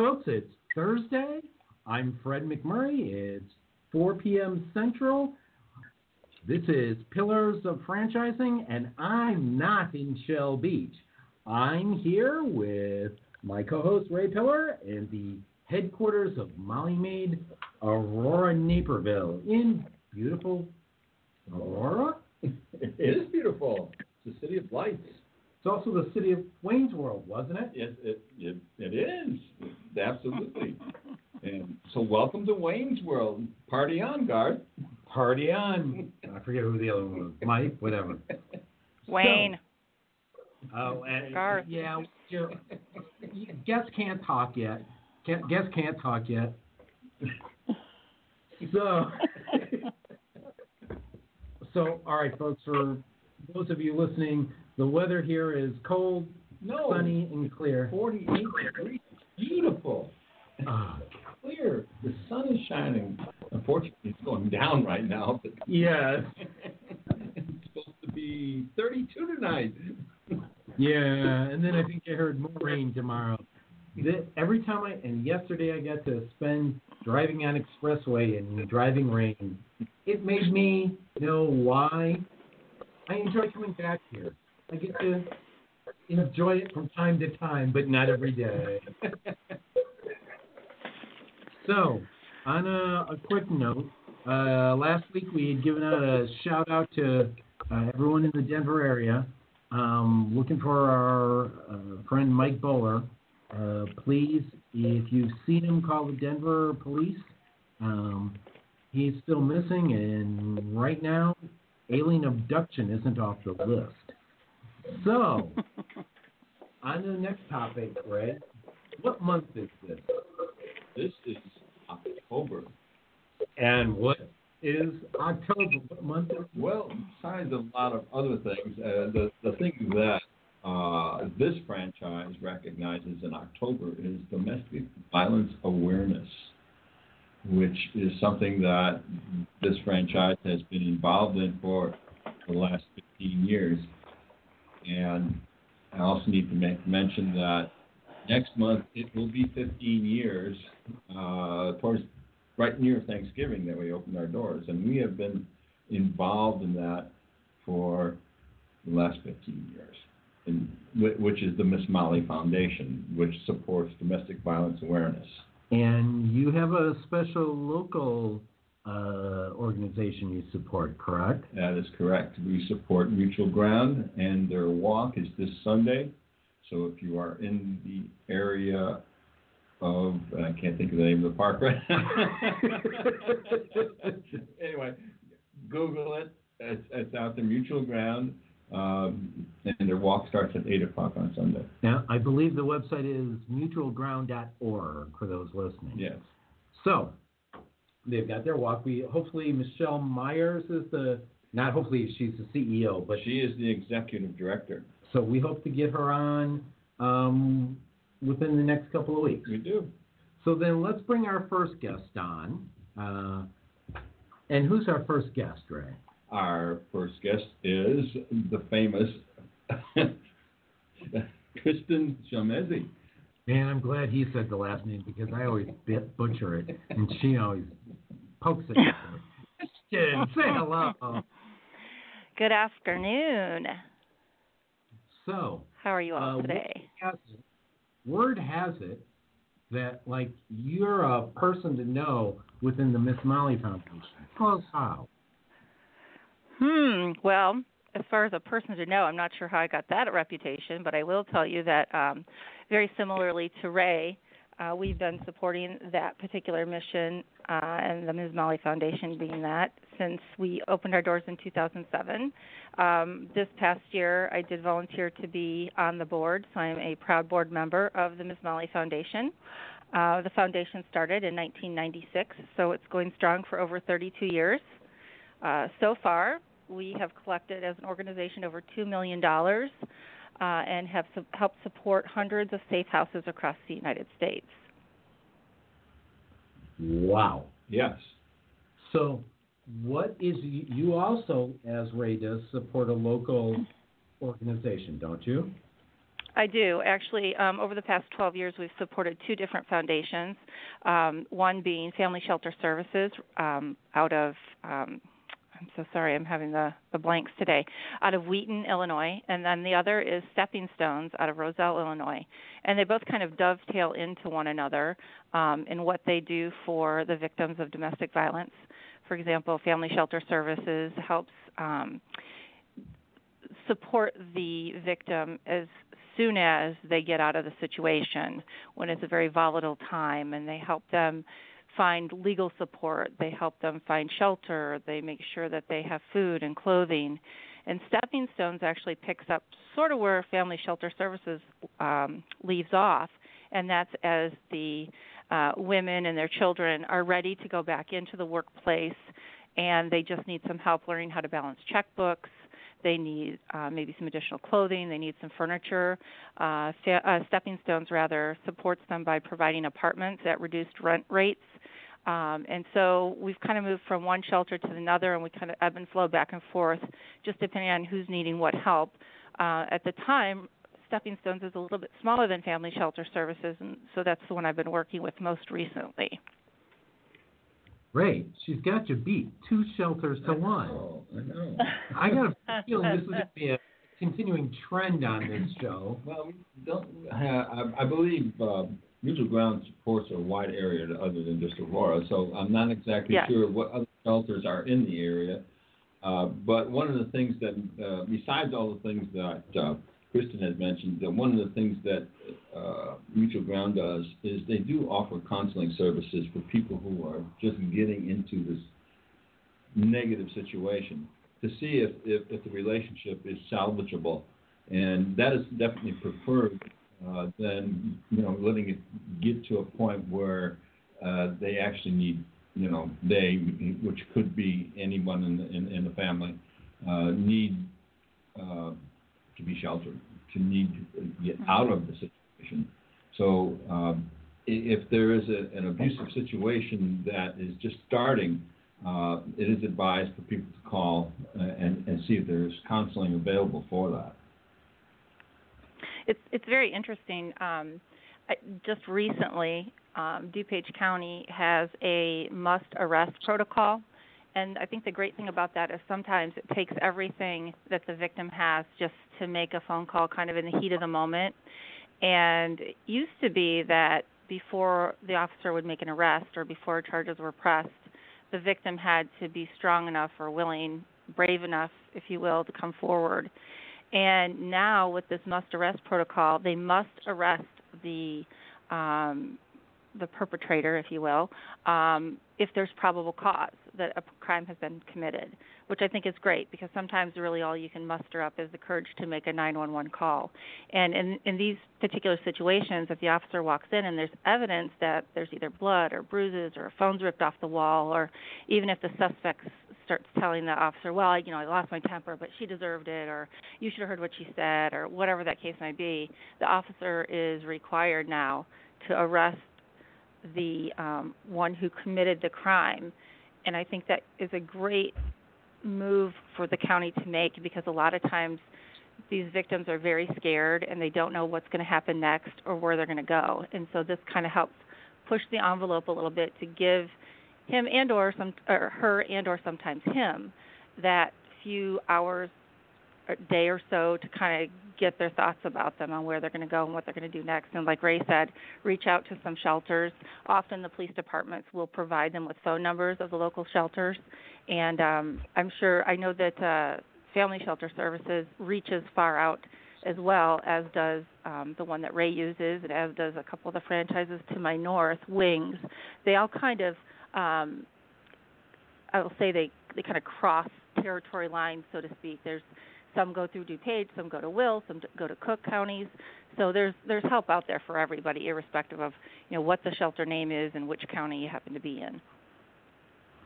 Folks, it's Thursday. I'm Fred McMurray. It's 4 p.m. Central. This is Pillars of Franchising, and I'm not in Shell Beach. I'm here with my co host Ray Pillar in the headquarters of Molly Maid Aurora Naperville in beautiful Aurora. It is beautiful. It's the city of lights. It's also the city of Wayne's World, wasn't it? It it it, it is absolutely. and so, welcome to Wayne's World. Party on, Garth. Party on. I forget who the other one was. Mike, whatever. Wayne. Oh, and Garth. yeah, you, guests can't talk yet. Can't, guests can't talk yet. So, so all right, folks. For those of you listening, the weather here is cold, No, sunny, and clear. 48 degrees. Beautiful. Ah, Clear. The sun is shining. Unfortunately, it's going down right now. But yes. it's supposed to be 32 tonight. Yeah, and then I think I heard more rain tomorrow. The, every time I and yesterday I got to spend driving on expressway and driving rain. It made me know why I enjoy coming back here. I get to enjoy it from time to time, but not every day. So, on a, a quick note, uh, last week we had given out a shout out to uh, everyone in the Denver area um, looking for our uh, friend Mike Bowler. Uh, please, if you've seen him, call the Denver police. Um, he's still missing, and right now, alien abduction isn't off the list. So, on to the next topic, Ray. What month is this? This is October. And what is October? What month is Well, besides a lot of other things, uh, the the thing that uh, this franchise recognizes in October is domestic violence awareness, which is something that this franchise has been involved in for the last 15 years. And I also need to make mention that next month it will be 15 years, uh, towards right near Thanksgiving that we opened our doors, and we have been involved in that for the last 15 years, whi- which is the Miss Molly Foundation, which supports domestic violence awareness. And you have a special local uh, organization you support, correct? That is correct. We support Mutual Ground, and their walk is this Sunday. So if you are in the area of, and I can't think of the name of the park right anyway, Google it. It's, it's out there, Mutual Ground, um, and their walk starts at 8 o'clock on Sunday. Now, I believe the website is mutualground.org for those listening. Yes. So, they've got their walk. We hopefully Michelle Myers is the not hopefully she's the CEO, but She is the executive director. so we hope to get her on um, within the next couple of weeks. We do. So then let's bring our first guest on. Uh, and who's our first guest, Ray? Our first guest is the famous Kristen Jamezi. Man, I'm glad he said the last name because I always bit, butcher it, and she always pokes it. at me. Kristen, say hello. Good afternoon. So, How are you all uh, today? word has it- word has it that like you're a person to know within the Miss Molly Foundation. Tell us how. Hmm. Well, as far as a person to know, I'm not sure how I got that reputation, but I will tell you that um, very similarly to Ray, uh, we've been supporting that particular mission uh, and the Ms. Molly Foundation being that since we opened our doors in 2007. Um, this past year, I did volunteer to be on the board, so I'm a proud board member of the Ms. Molly Foundation. Uh, the foundation started in 1996, so it's going strong for over 32 years. Uh, so far, we have collected as an organization over $2 million uh, and have su- helped support hundreds of safe houses across the United States. Wow. Yes. So, what is you you also, as Ray does, support a local organization, don't you? I do. Actually, um, over the past 12 years, we've supported two different foundations. Um, one being Family Shelter Services um, out of, um, I'm so sorry, I'm having the, the blanks today, out of Wheaton, Illinois. And then the other is Stepping Stones out of Roselle, Illinois. And they both kind of dovetail into one another um, in what they do for the victims of domestic violence. For example, Family Shelter Services helps um, support the victim as soon as they get out of the situation when it's a very volatile time and they help them find legal support they help them find shelter they make sure that they have food and clothing and stepping stones actually picks up sort of where family shelter services um, leaves off and that's as the uh, women and their children are ready to go back into the workplace and they just need some help learning how to balance checkbooks they need uh, maybe some additional clothing. They need some furniture. Uh, uh, Stepping Stones rather supports them by providing apartments at reduced rent rates. Um, and so we've kind of moved from one shelter to another, and we kind of ebb and flow back and forth, just depending on who's needing what help. Uh, at the time, Stepping Stones is a little bit smaller than Family Shelter Services, and so that's the one I've been working with most recently. Great. She's got you beat. Two shelters to I one. know, I know. I got a feeling this is going to be a continuing trend on this show. Well, we don't have, I, I believe uh, Mutual Ground supports a wide area other than just Aurora, so I'm not exactly Yeah. sure what other shelters are in the area. Uh, but one of the things that, uh, besides all the things that uh, Kristen had mentioned, that one of the things that uh, Mutual Ground does is they do offer counseling services for people who are just getting into this negative situation to see if, if, if the relationship is salvageable. And that is definitely preferred uh, than, you know, letting it get to a point where uh, they actually need, you know, they, which could be anyone in the, in, in the family, uh, need uh, to be sheltered, to need to get out of the situation. So um, if there is a, an abusive situation that is just starting, uh, it is advised for people to call and, and see if there's counseling available for that. It's it's very interesting. Um, I, just recently, um, DuPage County has a must arrest protocol, and I think the great thing about that is sometimes it takes everything that the victim has just to make a phone call, kind of in the heat of the moment. And it used to be that before the officer would make an arrest or before charges were pressed, the victim had to be strong enough or willing, brave enough, if you will, to come forward. And now with this must arrest protocol, they must arrest the um, the perpetrator, if you will, um, if there's probable cause that a crime has been committed, which I think is great because sometimes really all you can muster up is the courage to make a 911 call. And in, in these particular situations, if the officer walks in and there's evidence that there's either blood or bruises or a phone's ripped off the wall, or even if the suspect starts telling the officer, well, you know, I lost my temper, but she deserved it, or you should have heard what she said, or whatever that case might be, the officer is required now to arrest the um, one who committed the crime. And I think that is a great move for the county to make because a lot of times these victims are very scared and they don't know what's going to happen next or where they're going to go. And so this kind of helps push the envelope a little bit to give him and or some or her and or sometimes him that few hours day or so to kind of get their thoughts about them on where they're going to go and what they're going to do next. And like Ray said, reach out to some shelters. Often the police departments will provide them with phone numbers of the local shelters. And um, I'm sure I know that uh, Family Shelter Services reaches far out as well as does um, the one that Ray uses, and as does a couple of the franchises to my north, Wings. They all kind of, um, I will say they they kind of cross territory lines, so to speak. There's some go through DuPage, some go to Will, some go to Cook counties. So there's there's help out there for everybody, irrespective of you know what the shelter name is and which county you happen to be in.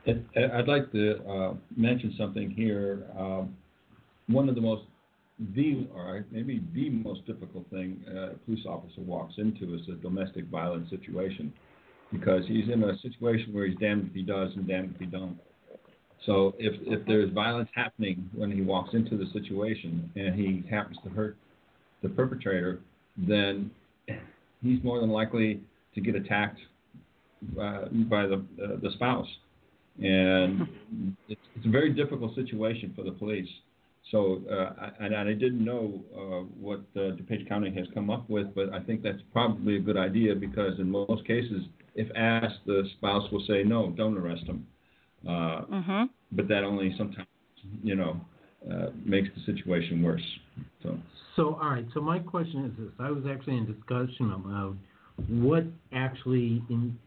I'd like to uh, mention something here. Um, one of the most, the or maybe the most difficult thing uh, a police officer walks into is a domestic violence situation, because he's in a situation where he's damned if he does and damned if he don't. So if if there's violence happening when he walks into the situation and he happens to hurt the perpetrator, then he's more than likely to get attacked uh, by the uh, the spouse, and it's, it's a very difficult situation for the police. So, uh, and I didn't know uh, what uh, DuPage County has come up with, but I think that's probably a good idea because in most cases, if asked, the spouse will say, "No, don't arrest him." Uh, hmm But that only sometimes, you know, uh, makes the situation worse. So. So, all right. So my question is this: I was actually in discussion about what actually in,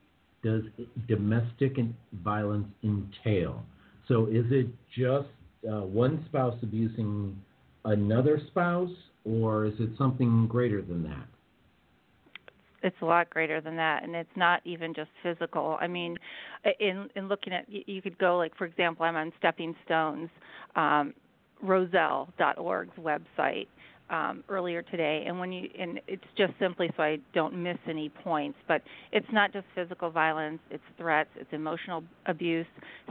does domestic violence entail. So, is it just uh, one spouse abusing another spouse, or is it something greater than that? It's a lot greater than that and it's not even just physical i mean in in looking at you, you could go like for example i'm on stepping stones um roselle.org's website um, earlier today, and when you and it's just simply so I don't miss any points. But it's not just physical violence; it's threats, it's emotional abuse.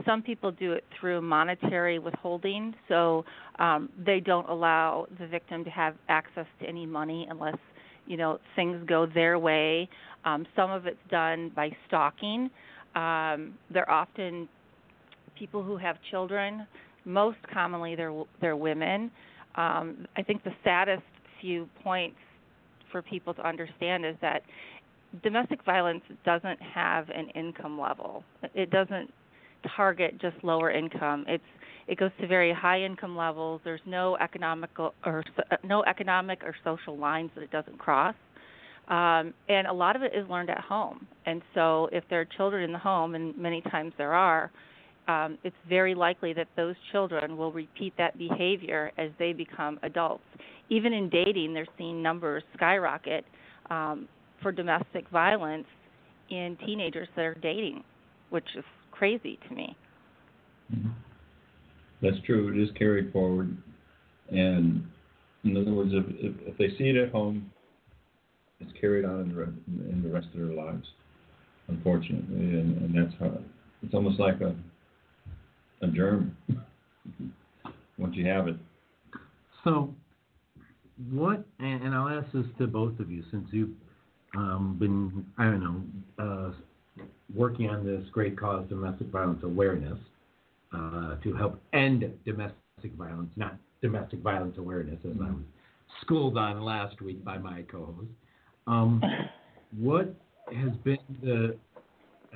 Some people do it through monetary withholding, so um, they don't allow the victim to have access to any money unless you know things go their way. Um, some of it's done by stalking. Um, they're often people who have children. Most commonly, they're they're women um, I think the saddest few points for people to understand is that domestic violence doesn't have an income level. It doesn't target just lower income. It's it goes to very high income levels. There's no economical or no economic or social lines that it doesn't cross. Um, and a lot of it is learned at home. And so, if there are children in the home, and many times there are, um, it's very likely that those children will repeat that behavior as they become adults. Even in dating, they're seeing numbers skyrocket um, for domestic violence in teenagers that are dating, which is crazy to me. Mm-hmm. That's true. It is carried forward, and in other words, if, if, if they see it at home, it's carried on in the, in the rest of their lives, unfortunately, and, and that's how it's almost like a a germ once you have it. So, what, and, and I'll ask this to both of you since you've um, been, I don't know, uh, working on this great cause, domestic violence awareness, uh, to help end domestic violence, not domestic violence awareness, as I was schooled on last week by my co-host. Um, what has been the,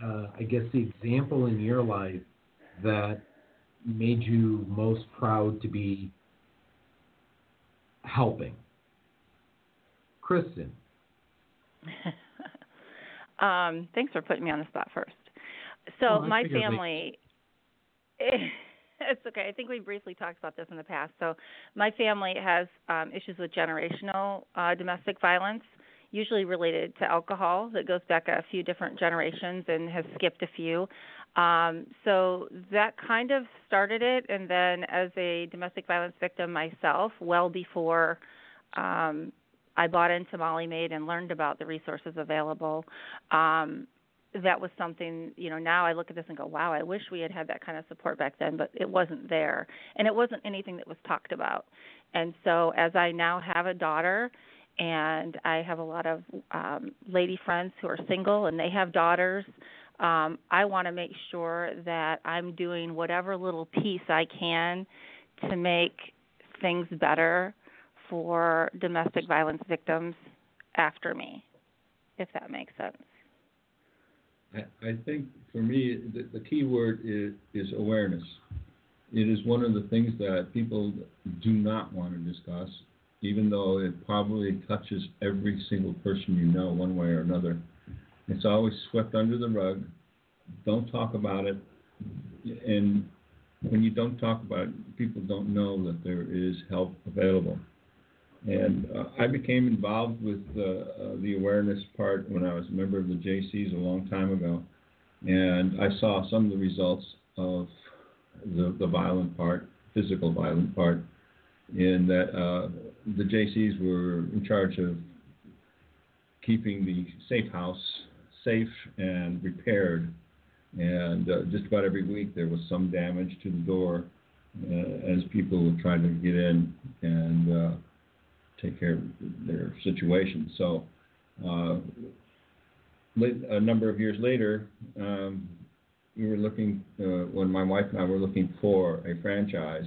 uh, I guess, the example in your life that made you most proud to be helping? Kristen. um, thanks for putting me on the spot first. So well, my family. it's okay. I think we briefly talked about this in the past. So my family has um, issues with generational uh, domestic violence, usually related to alcohol. That goes back a few different generations and has skipped a few. Um, so that kind of started it, and then as a domestic violence victim myself, well before um, I bought into Molly Maid and learned about the resources available, um, that was something you know. Now I look at this and go, "Wow, I wish we had had that kind of support back then," but it wasn't there, and it wasn't anything that was talked about. And so, as I now have a daughter, and I have a lot of um, lady friends who are single and they have daughters um, I want to make sure that I'm doing whatever little piece I can to make things better for domestic violence victims after me, if that makes sense. I, think for me, the, the key word is, is awareness. It is one of the things that people do not want to discuss, even though it probably touches every single person you know, one way or another. It's always swept under the rug. Don't talk about it. And when you don't talk about it, people don't know that there is help available. And uh, I became involved with uh, uh, the awareness part when I was a member of the JCs a long time ago. And I saw some of the results of the, the violent part, physical violent part, in that uh, the JCs were in charge of keeping the safe house safe and repaired. And uh, just about every week there was some damage to the door uh, as people trying to get in and take care of their situation. So, uh, a number of years later, um, we were looking uh, when my wife and I were looking for a franchise.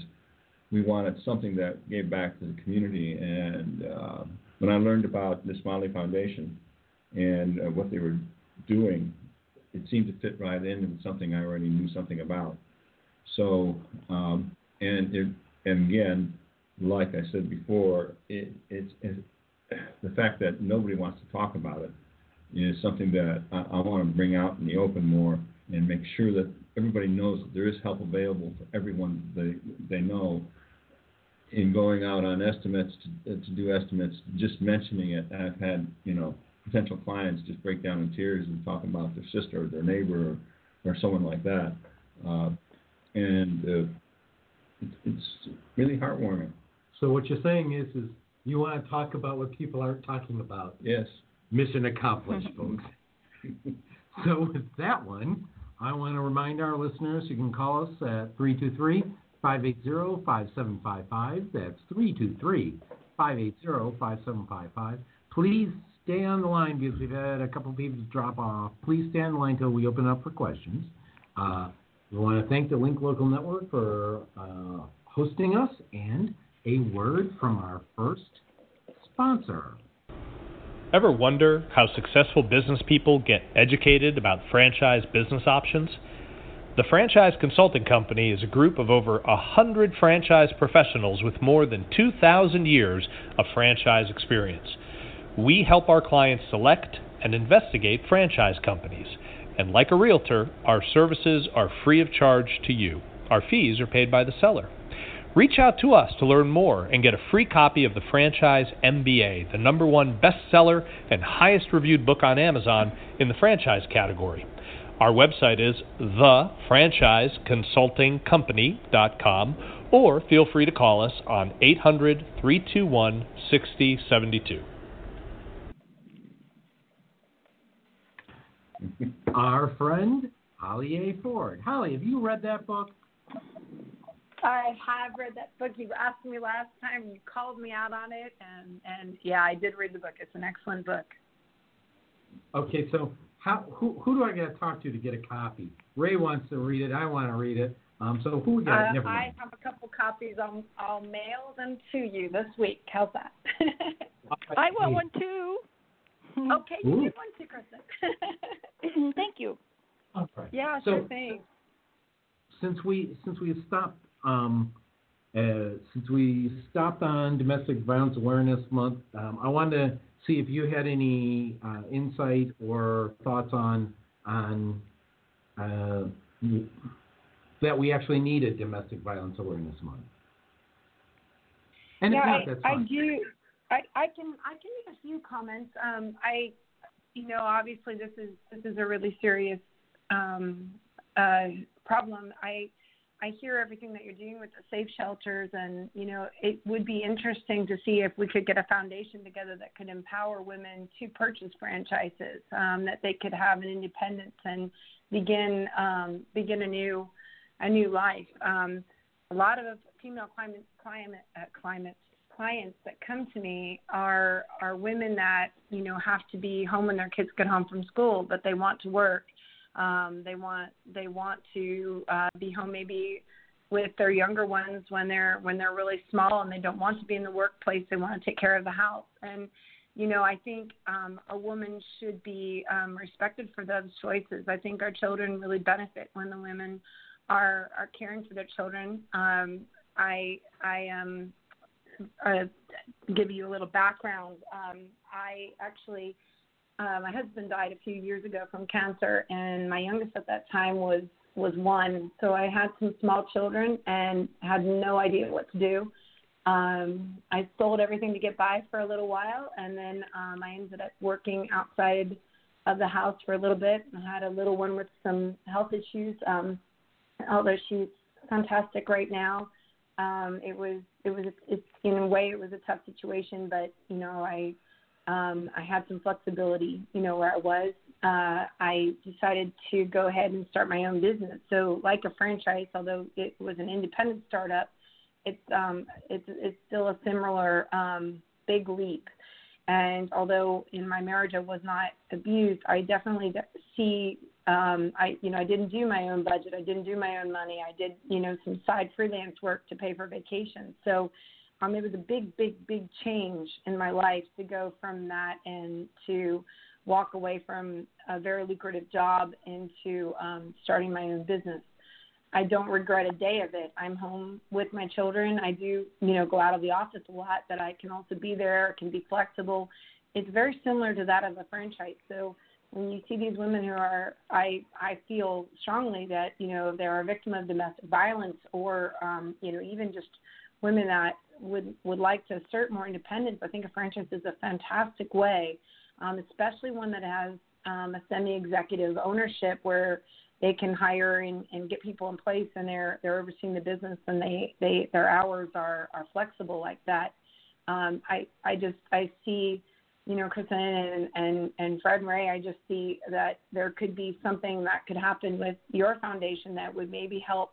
We wanted something that gave back to the community, and uh, when I learned about the Ms. Molly Foundation and uh, what they were doing, it seemed to fit right in with something I already knew something about. So, um, and it, and again, like I said before, it, it's, the fact that nobody wants to talk about it is something that I, I want to bring out in the open more and make sure that everybody knows that there is help available for everyone they they know. In going out on estimates to, to do estimates, just mentioning it, I've had you know potential clients just break down in tears and talk about their sister or their neighbor or, or someone like that, uh, and uh, it, it's really heartwarming. So what you're saying is, is you want to talk about what people aren't talking about. Yes. Mission accomplished, folks. so with that one, I want to remind our listeners you can call us at 323 580 5755. That's 323 580 5755. Please stay on the line because we've had a couple of people drop off. Please stay on the line until we open up for questions. Uh, we want to thank the Link Local Network for uh, hosting us and a word from our first sponsor. Ever wonder how successful business people get educated about franchise business options? The Franchise Consulting Company is a group of over a hundred franchise professionals with more than 2,000 years of franchise experience. We help our clients select and investigate franchise companies. And like a realtor, our services are free of charge to you. Our fees are paid by the seller. Reach out to us to learn more and get a free copy of the Franchise MBA, the number one bestseller and highest reviewed book on Amazon in the franchise category. Our website is thefranchiseconsultingcompany.com or feel free to call us on 800 321 6072. Our friend Holly A. Ford. Holly, have you read that book? I have read that book. You asked me last time. You called me out on it, and and yeah, I did read the book. It's an excellent book. Okay, so how who who do I got to talk to to get a copy? Ray wants to read it. I want to read it. Um, so who we got? Uh, Never I have a couple copies. I'll I'll mail them to you this week. How's that? I want one too. okay, you Ooh. get one too, Kristen. Thank you. All right. yeah, So- sure thing. Since we since we stopped um, uh, since we stopped on Domestic Violence Awareness Month, um, I wanted to see if you had any uh, insight or thoughts on on uh, that we actually need a Domestic Violence Awareness Month. And yeah, if not, I, that's I do. I, I can I can make a few comments. Um, I, you know, obviously this is this is a really serious um, uh, problem. I I hear everything that you're doing with the safe shelters, and you know, it would be interesting to see if we could get a foundation together that could empower women to purchase franchises, um, that they could have an independence and begin um, begin a new a new life. Um, a lot of female climate climate uh, climate clients that come to me are are women that you know have to be home when their kids get home from school, but they want to work. Um, they want they want to uh, be home maybe with their younger ones when they're when they're really small and they don't want to be in the workplace. They want to take care of the house and you know, I think um, a woman should be um, respected for those choices. I think our children really benefit when the women are are caring for their children. Um, I I um, uh, give you a little background. Um, I actually uh, my husband died a few years ago from cancer, and my youngest at that time was was one. So I had some small children and had no idea what to do. Um, I sold everything to get by for a little while, and then um, I ended up working outside of the house for a little bit. I had a little one with some health issues, um, although she's fantastic right now. Um, it was it was it's in a way it was a tough situation, but you know I um, I had some flexibility, you know, where I was. Uh, I decided to go ahead and start my own business. So, like a franchise, although it was an independent startup, it's um, it's it's still a similar um, big leap. And although in my marriage I was not abused, I definitely see um I you know I didn't do my own budget. I didn't do my own money. I did, you know, some side freelance work to pay for vacation. So um it was a big big big change in my life to go from that and to walk away from a very lucrative job into um starting my own business. I don't regret a day of it. I'm home with my children. I do, you know, go out of the office a lot, but I can also be there, can be flexible. It's very similar to that of a franchise. So when you see these women who are, I I feel strongly that you know they're a victim of domestic violence, or um, you know even just women that would would like to assert more independence. I think a franchise is a fantastic way, um, especially one that has um, a semi-executive ownership where they can hire and, and get people in place and they're they're overseeing the business and they, they their hours are, are flexible like that. Um, I I just I see, you know, Kristen and, and, and Fred and Ray, I just see that there could be something that could happen with your foundation that would maybe help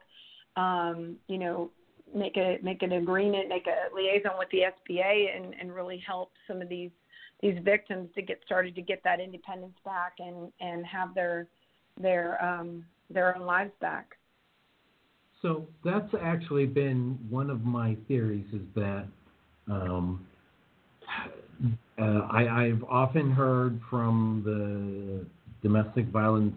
um, you know, make a make an agreement, make a liaison with the SBA and, and really help some of these these victims to get started to get that independence back and, and have their their um, their own lives back. So that's actually been one of my theories is that um, uh, I, I've often heard from the domestic violence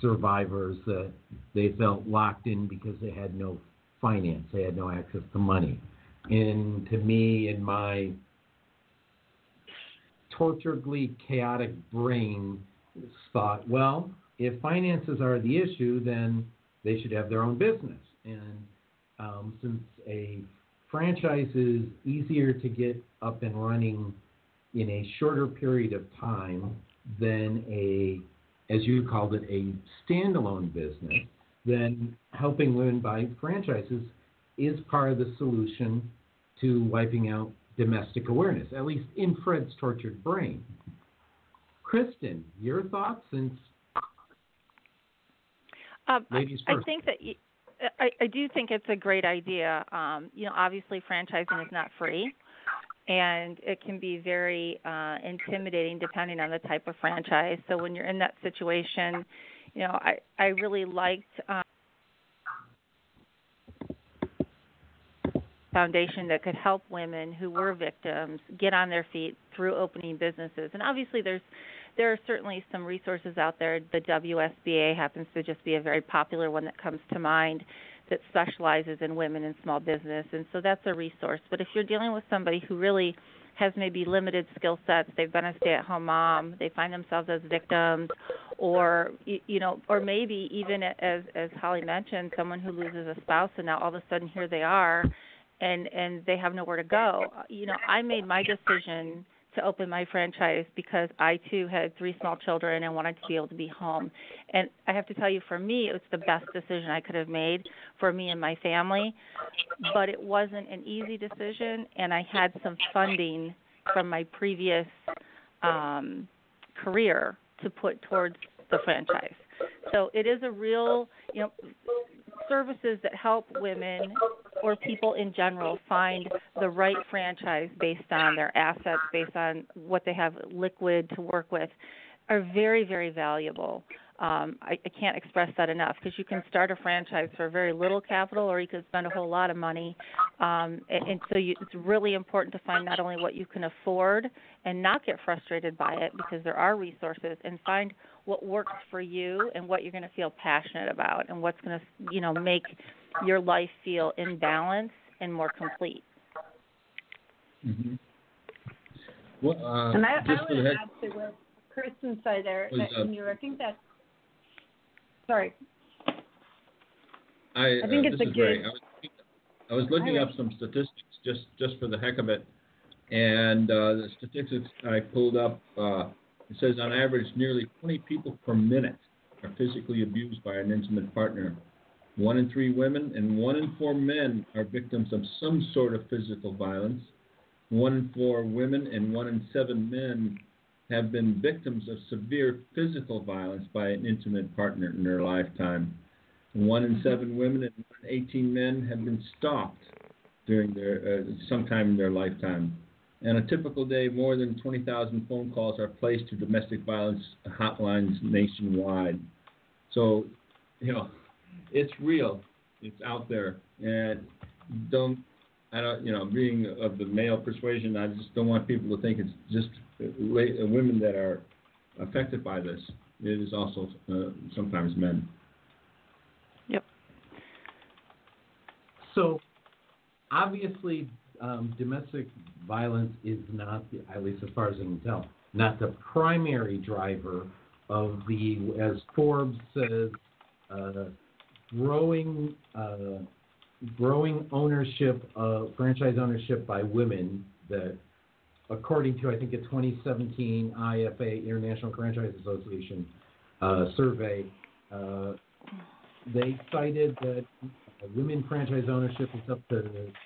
survivors that they felt locked in because they had no finance, they had no access to money. And to me, in my torturedly chaotic brain, thought, well, if finances are the issue, then they should have their own business. And um, since a franchise is easier to get up and running in a shorter period of time than a, as you called it, a standalone business, then helping women buy franchises is part of the solution to wiping out domestic awareness, at least in Fred's tortured brain. Kristen, your thoughts since um, Ladies I, first. I think that I do think it's a great idea. Um, you know, obviously franchising is not free, and it can be very uh, intimidating depending on the type of franchise. So when you're in that situation, you know, I I really liked. Um, foundation that could help women who were victims get on their feet through opening businesses and obviously there's there are certainly some resources out there. The WSBA happens to just be a very popular one that comes to mind that specializes in women and small business, and so that's a resource. But if you're dealing with somebody who really has maybe limited skill sets, they've been a stay-at-home mom, they find themselves as victims, or you know, or maybe even as as Holly mentioned, someone who loses a spouse and now all of a sudden here they are, and and they have nowhere to go. You know, I made my decision to open my franchise because I too had three small children and wanted to be able to be home. And I have to tell you, for me, it was the best decision I could have made for me and my family. But it wasn't an easy decision, and I had some funding from my previous um, career to put towards the franchise. So it is a real, you know, services that help women or people in general find the right franchise based on their assets, based on what they have liquid to work with, are very, very valuable. Um, I, I can't express that enough because you can start a franchise for very little capital, or you can spend a whole lot of money. Um, and, and so you, it's really important to find not only what you can afford and not get frustrated by it because there are resources, and find what works for you and what you're going to feel passionate about, and what's going to you know make your life feel in balance and more complete. Mm-hmm. Well, uh, and I, I would add to what Kristen said there Was, that uh, you I think that sorry. I, I think uh, it's a is Ray. good- I was, I was looking Hi, up some statistics just just for the heck of it, and uh, the statistics I pulled up. Uh, it says on average, nearly 20 people per minute are physically abused by an intimate partner. One in three women and one in four men are victims of some sort of physical violence. One in four women and one in seven men have been victims of severe physical violence by an intimate partner in their lifetime. One in seven women and 18 men have been stalked during their uh, sometime in their lifetime. On a typical day, more than 20,000 phone calls are placed to domestic violence hotlines nationwide. So, you know, it's real. It's out there, and don't I don't you know being of the male persuasion, I just don't want people to think it's just women that are affected by this. It is also uh, sometimes men. Yep. So, obviously, um, domestic violence is not, at least as far as I can tell, not the primary driver of the, as Forbes says, uh, growing uh, growing ownership, uh, franchise ownership by women. That, according to I think a 2017 IFA International Franchise Association uh, survey, uh, they cited that women franchise ownership is up to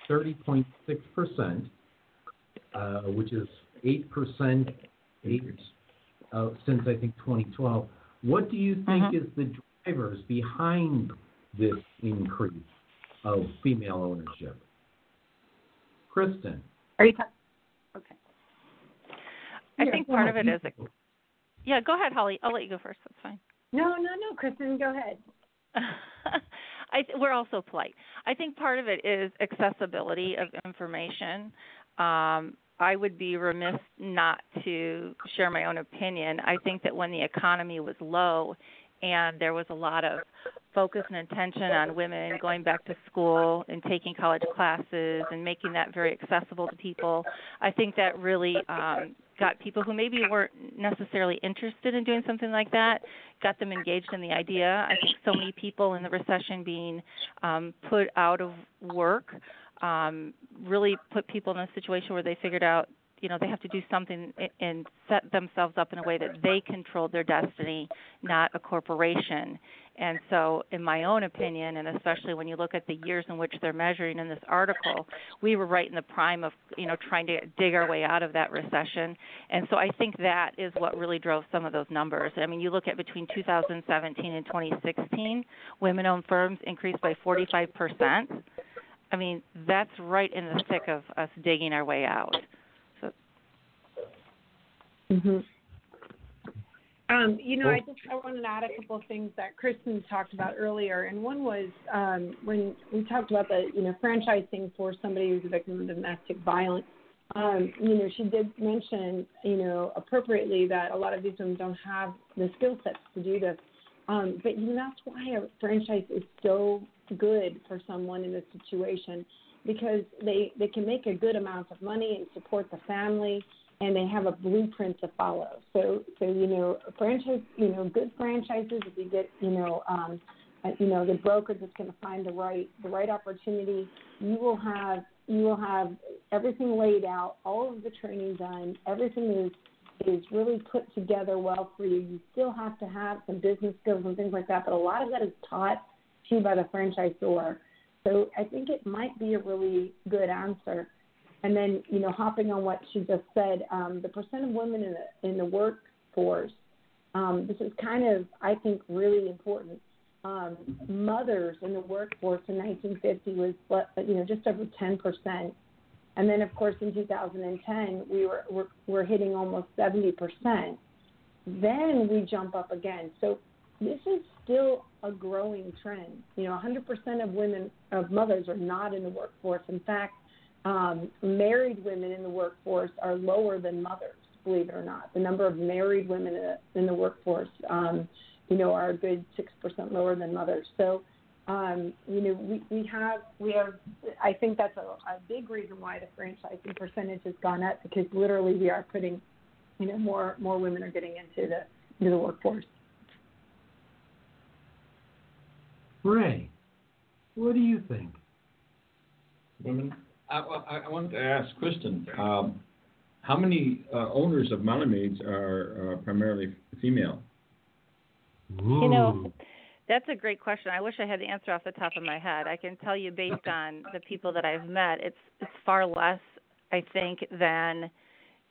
30.6 percent, uh, which is eight percent eight uh, since I think 2012. What do you think Mhm. is the drivers behind this increase of female ownership? Kristen. Are you talking? Okay. I Yeah, think part of it is. you- is. Yeah, go ahead, Holly. I'll let you go first. That's fine. No, no, no, Kristen, go ahead. I th- we're also polite. I think part of it is accessibility of information. Um, I would be remiss not to share my own opinion. I think that when the economy was low and there was a lot of focus and attention on women going back to school and taking college classes and making that very accessible to people, I think that really um, got people who maybe weren't necessarily interested in doing something like that, got them engaged in the idea. I think so many people in the recession being um, put out of work um, really put people in a situation where they figured out you know they have to do something and set themselves up in a way that they controlled their destiny not a corporation. And so in my own opinion and especially when you look at the years in which they're measuring in this article we were right in the prime of you know trying to dig our way out of that recession. And so i think that is what really drove some of those numbers. I mean you look at between 2017 and 2016 women owned firms increased by 45 percent I mean, that's right in the thick of us digging our way out. So hmm Um, you know, I just I wanted to add a couple of things that Kristen talked about earlier, and one was um, when we talked about the you know franchising for somebody who's a victim of domestic violence. Um, you know, she did mention you know appropriately that a lot of these women don't have the skill sets to do this, um, but you know that's why a franchise is so good for someone in this situation because they they can make a good amount of money and support the family and they have a blueprint to follow. So, so you know, franchise, you know, good franchises. If you get, you know, um, uh, you know, the broker that's going to find the right, the right opportunity, you will have, you will have everything laid out, all of the training done, everything is is really put together well for you. You still have to have some business skills and things like that, but a lot of that is taught to you by the franchisor. So I think it might be a really good answer. And then, you know, hopping on what she just said, um, the percent of women in the in the workforce. Um, this is kind of, I think, really important. Um, mothers in the workforce in 1950 was, you know, just over 10 percent, and then, of course, in 2010 we were we're, we're hitting almost 70 percent. Then we jump up again. So this is still a growing trend. You know, 100 percent of women of mothers are not in the workforce. In fact um, married women in the workforce are lower than mothers, believe it or not. The number of married women in the, in the workforce, um, you know, are a good six percent lower than mothers. So, um, you know, we, we have we have. I think that's a, a big reason why the franchising percentage has gone up because literally we are putting, you know, more more women are getting into the into the workforce. Ray, what do you think? Women. I, I, I wanted to ask Kristen, um, how many uh, owners of Molly Maids are uh, primarily female? You know, that's a great question. I wish I had the answer off the top of my head. I can tell you based on the people that I've met, it's it's far less, I think, than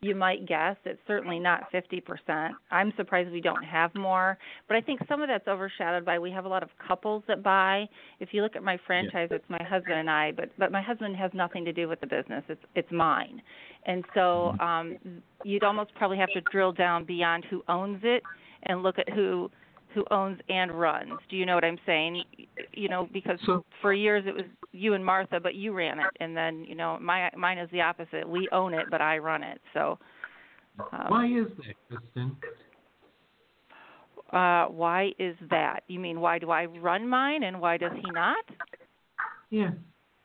you might guess. It's certainly not 50%. I'm surprised we don't have more, but I think some of that's overshadowed by we have a lot of couples that buy. If you look at my franchise, yeah. it's my husband and I, but but my husband has nothing to do with the business. It's it's mine. And so mm-hmm. um you'd almost probably have to drill down beyond who owns it and look at who who owns and runs. Do you know what I'm saying? You know, because so, for years it was you and Martha, but you ran it, and then you know my mine is the opposite. We own it, but I run it. So. Um, why is that, Kristen? Uh, why is that? You mean why do I run mine and why does he not? Yeah.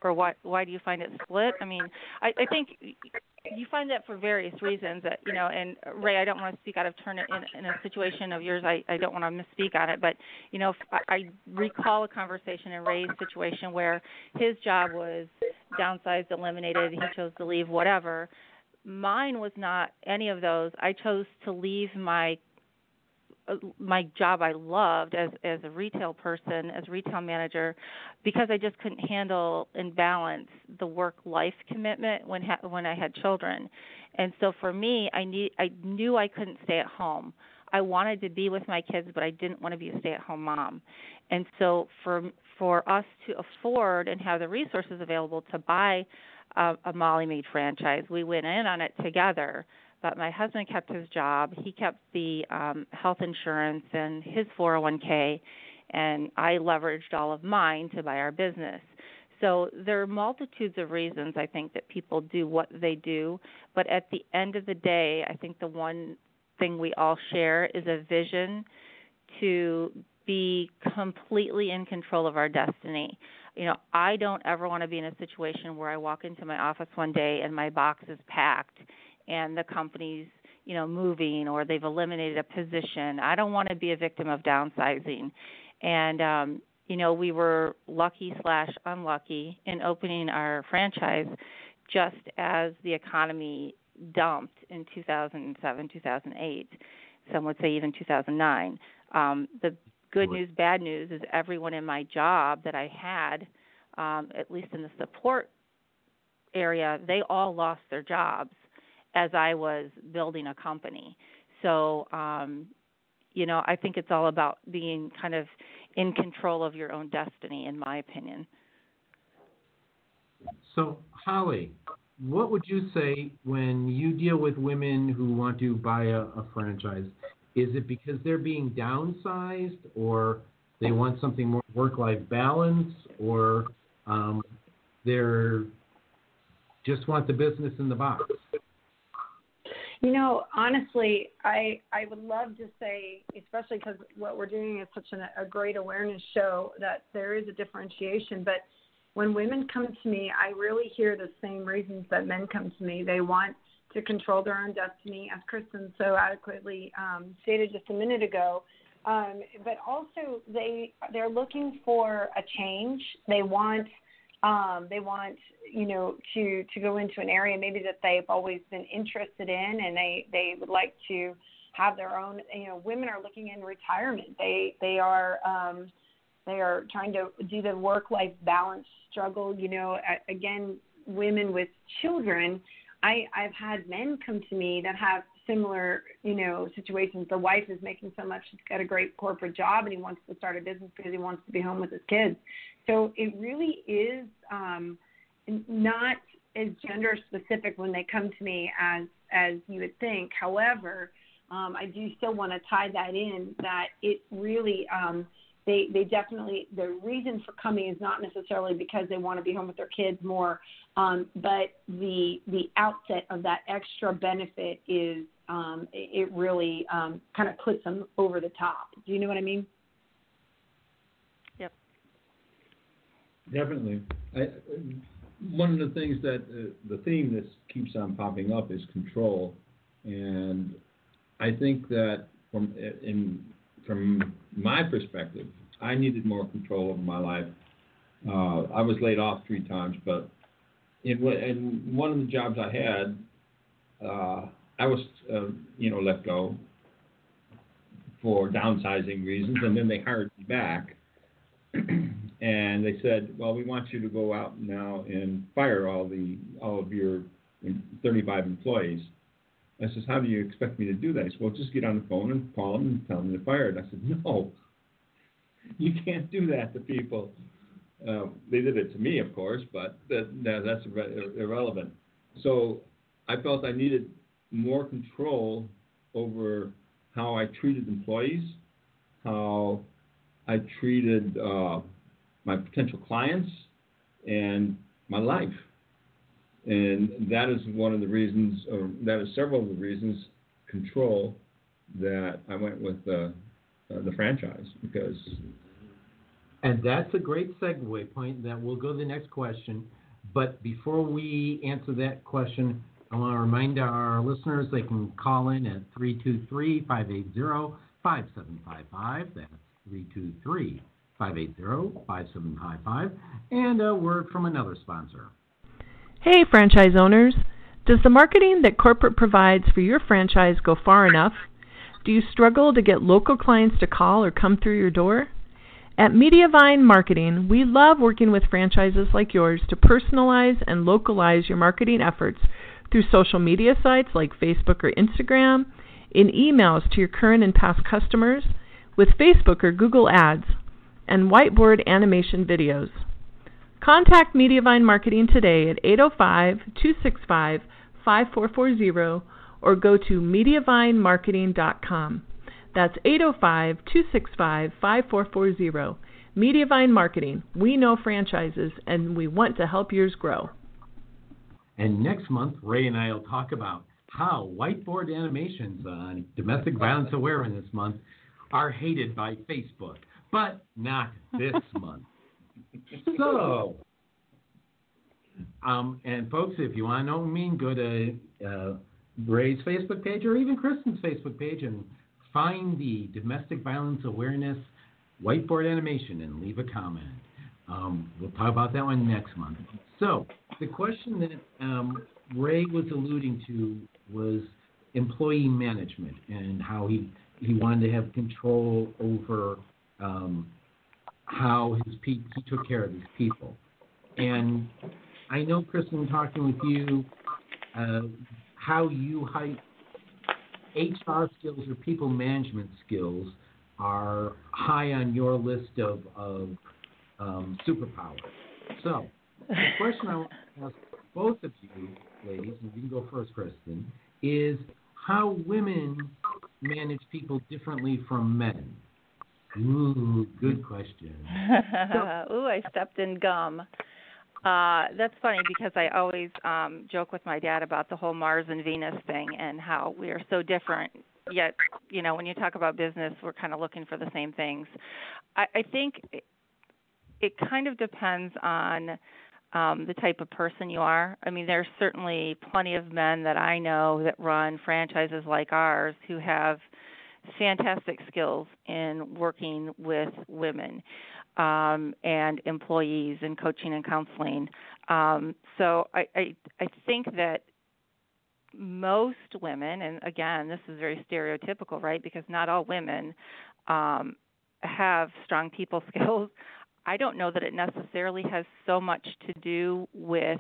Or why why do you find it split? I mean, I, I think you find that for various reasons that you know and ray i don't want to speak out of turn in, in a situation of yours. I i don't want to misspeak on it but you know I, I recall a conversation in ray's situation where his job was downsized eliminated he chose to leave whatever. Mine was not any of those. I chose to leave my uh, my job I loved as as a retail person, as retail manager, because I just couldn't handle and balance the work life commitment when ha- when I had children, and so for me, I need I knew I couldn't stay at home. I wanted to be with my kids, but I didn't want to be a stay at home mom, and so for for us to afford and have the resources available to buy a, a Molly Maid franchise, we went in on it together but my husband kept his job. He kept the um, health insurance and his 401k, and I leveraged all of mine to buy our business. So there are multitudes of reasons I think that people do what they do, but at the end of the day, I think the one thing we all share is a vision to be completely in control of our destiny. You know, I don't ever want to be in a situation where I walk into my office one day and my box is packed and the company's you know moving or they've eliminated a position. I don't want to be a victim of downsizing. And um you know we were lucky slash unlucky in opening our franchise just as the economy dumped in 2007 2008 some would say even 2009 um the good news bad news is everyone in my job that i had um at least in the support area they all lost their jobs as I was building a company. So, um, you know, I think it's all about being kind of in control of your own destiny, in my opinion. So, Holly, what would you say when you deal with women who want to buy a, a franchise? Is it because they're being downsized, or they want something more work-life balance, or um, they're just want the business in the box? You know, honestly, I I would love to say, especially because what we're doing is such an, a great awareness show, that there is a differentiation. But when women come to me, I really hear the same reasons that men come to me. They want to control their own destiny, as Kristen so adequately um, stated just a minute ago. Um, but also, they they're looking for a change. They want um, they want you know to to go into an area maybe that they've always been interested in, and they they would like to have their own. You know, women are looking in retirement. They they are um, they are trying to do the work life balance struggle. You know, again, women with children. I I've had men come to me that have similar, you know, situations. The wife is making so much, he's got a great corporate job, and he wants to start a business because he wants to be home with his kids. So it really is um, not as gender specific when they come to me as as you would think. However, um, I do still want to tie that in that it really um, they they definitely the reason for coming is not necessarily because they want to be home with their kids more, um, but the the outset of that extra benefit is um, it really um, kind of puts them over the top. Do you know what I mean? Yep. Definitely. I, one of the things that uh, the theme that keeps on popping up is control, and I think that from in from my perspective, I needed more control over my life. Uh, I was laid off three times, but in, in one of the jobs I had, uh, I was, uh, you know, let go for downsizing reasons, and then they hired me back. and they said, "Well, we want you to go out now and fire all the all of your 35 employees." I says, how do you expect me to do that? He said, well, just get on the phone and call them and tell them to fire." fired. I said, no, you can't do that to people. Uh, they did it to me, of course, but that, that that's irre- irrelevant. So I felt I needed more control over how I treated employees, how I treated uh, my potential clients, and my life. And that is one of the reasons, or that is several of the reasons, control, that I went with the, uh, the franchise because. And that's a great segue point that we'll go to the next question. But before we answer that question, I want to remind our listeners they can call in at 323 580 5755. That's 323 580 5755. And a word from another sponsor. Hey, franchise owners. Does the marketing that corporate provides for your franchise go far enough? Do you struggle to get local clients to call or come through your door? At Mediavine Marketing, we love working with franchises like yours to personalize and localize your marketing efforts through social media sites like Facebook or Instagram, in emails to your current and past customers, with Facebook or Google Ads, and whiteboard animation videos. Contact Mediavine Marketing today at 805 265 5440 or go to MediavineMarketing.com. That's 805 265 5440. Mediavine Marketing. We know franchises and we want to help yours grow. And next month, Ray and I will talk about how whiteboard animations on Domestic Violence Awareness Month are hated by Facebook, but not this month. So, um, and folks, if you want to know what I mean, go to uh, Ray's Facebook page or even Kristen's Facebook page and find the Domestic Violence Awareness whiteboard animation and leave a comment. Um, we'll talk about that one next month. So, the question that um, Ray was alluding to was employee management and how he, he wanted to have control over um, how his pe- he took care of these people. And I know, Kristen, talking with you, uh, how you hype HR skills or people management skills are high on your list of, of um, superpowers. So, the question I want to ask both of you, ladies, and you can go first, Kristen, is how women manage people differently from men. Ooh, good question. Ooh, I stepped in gum. Uh, that's funny because I always um, joke with my dad about the whole Mars and Venus thing and how we are so different. Yet, you know, when you talk about business, we're kind of looking for the same things. I, I think it, it kind of depends on um, the type of person you are. I mean, there's certainly plenty of men that I know that run franchises like ours who have fantastic skills in working with women um, and employees and coaching and counseling. Um, so I, I I think that most women, and again, this is very stereotypical, right? Because not all women um, have strong people skills. I don't know that it necessarily has so much to do with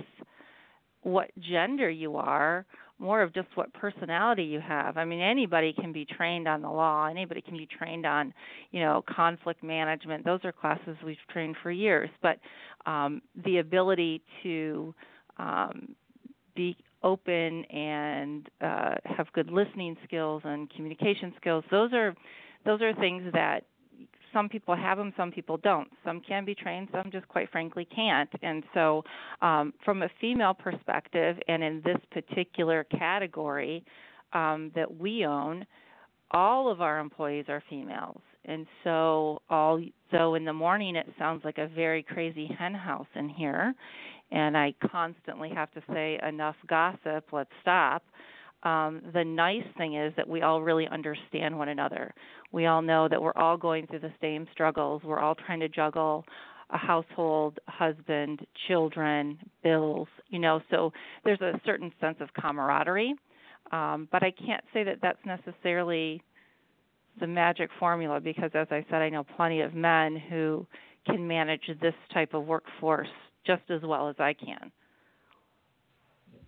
what gender you are more of just what personality you have. I mean, anybody can be trained on the law. Anybody can be trained on, you know, conflict management. Those are classes we've trained for years. But um, the ability to um, be open and uh, have good listening skills and communication skills. Those are those are things that some people have them, some people don't. Some can be trained, some just quite frankly can't. And so, um, from a female perspective, and in this particular category um, that we own, all of our employees are females. And so, although in the morning it sounds like a very crazy henhouse in here, and I constantly have to say, enough gossip, let's stop um, the nice thing is that we all really understand one another. We all know that we're all going through the same struggles. We're all trying to juggle a household, husband, children, bills, you know, so there's a certain sense of camaraderie. Um, but I can't say that that's necessarily the magic formula because, as I said, I know plenty of men who can manage this type of workforce just as well as I can.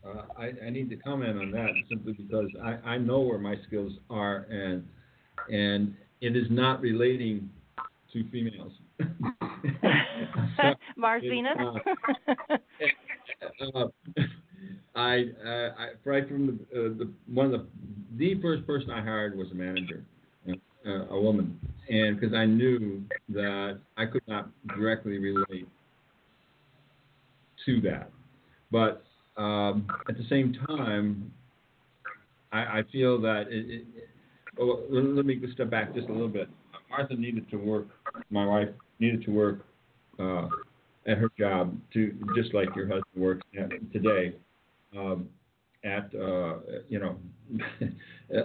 Uh, I, I need to comment on that simply because I, I know where my skills are and and it is not relating to females. Mars it, Venus. uh, I, uh, I right from the, uh, the one of the the first person I hired was a manager, uh, a woman, and because I knew that I could not directly relate to that, but um, at the same time, I, I feel that it, it, oh, let me step back just a little bit. Martha needed to work. My wife needed to work uh, at her job to just like your husband works today. Um, at uh, you know,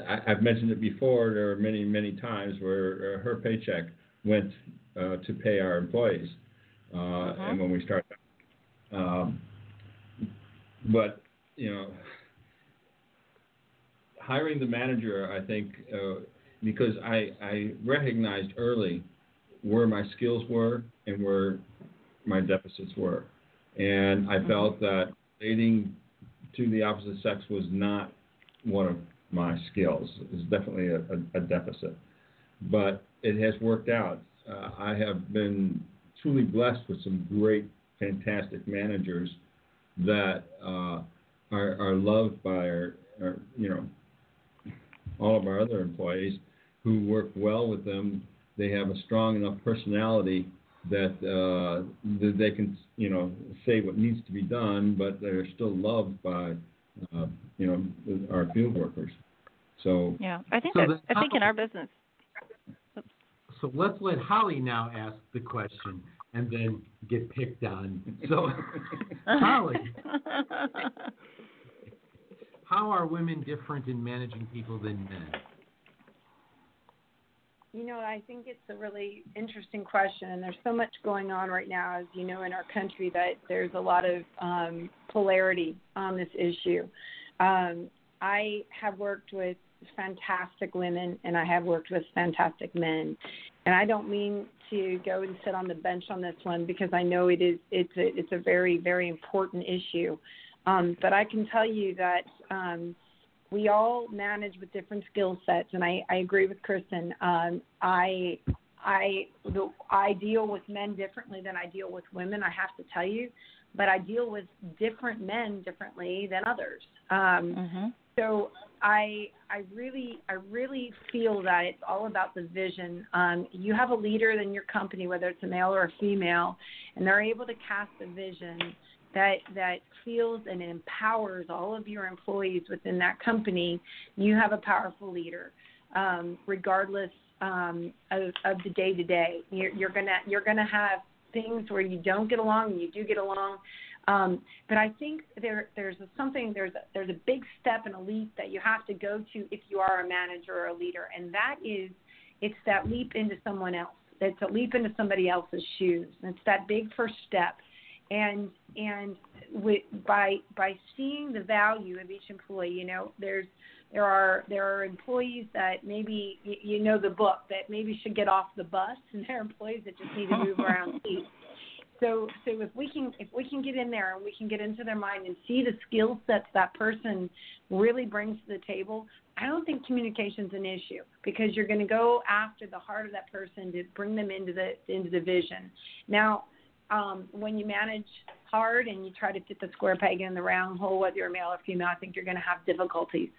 I, have mentioned it before. There are many many times where uh, her paycheck went uh, to pay our employees, uh, uh-huh. and when we started. Um, but you know, hiring the manager, I think, uh, because I I recognized early where my skills were and where my deficits were, and I mm-hmm. felt that dating to the opposite sex was not one of my skills. It's definitely a, a, a deficit, but it has worked out. Uh, I have been truly blessed with some great, fantastic managers that uh, are, are, loved by our, our, you know, all of our other employees who work well with them. They have a strong enough personality that uh, that they can, you know, say what needs to be done, but they're still loved by, uh, you know, our field workers. So yeah, I think so that, I think in our business. So let's let Holly now ask the question and then get picked on. So, Holly, how are women different in managing people than men? You know, I think it's a really interesting question, and there's so much going on right now, as you know, in our country that there's a lot of um, polarity on this issue. Um, I have worked with fantastic women, and I have worked with fantastic men, and I don't mean to go and sit on the bench on this one because I know it is it's a it's a very very important issue. Um, but I can tell you that um, we all manage with different skill sets, and I, I agree with Kristen. Um, I I the, I deal with men differently than I deal with women. I have to tell you, but I deal with different men differently than others. Um, mm-hmm. So I I really I really feel that it's all about the vision. Um, you have a leader in your company, whether it's a male or a female, and they're able to cast a vision that that feels and empowers all of your employees within that company, you have a powerful leader, um, regardless um, of, of the day to day. You're gonna you're gonna have things where you don't get along and you do get along. Um, but I think there there's a, something there's a, there's a big step and a leap that you have to go to if you are a manager or a leader, and that is it's that leap into someone else. It's a leap into somebody else's shoes. It's that big first step and and with, by by seeing the value of each employee, you know, there's there are there are employees that maybe you know the book that maybe should get off the bus, and there are employees that just need to move around seats. So so if we can if we can get in there and we can get into their mind and see the skill sets that person really brings to the table, I don't think communication's an issue because you're going to go after the heart of that person to bring them into the into the vision. Now um, when you manage hard and you try to fit the square peg in the round hole, whether you're male or female, I think you're going to have difficulties.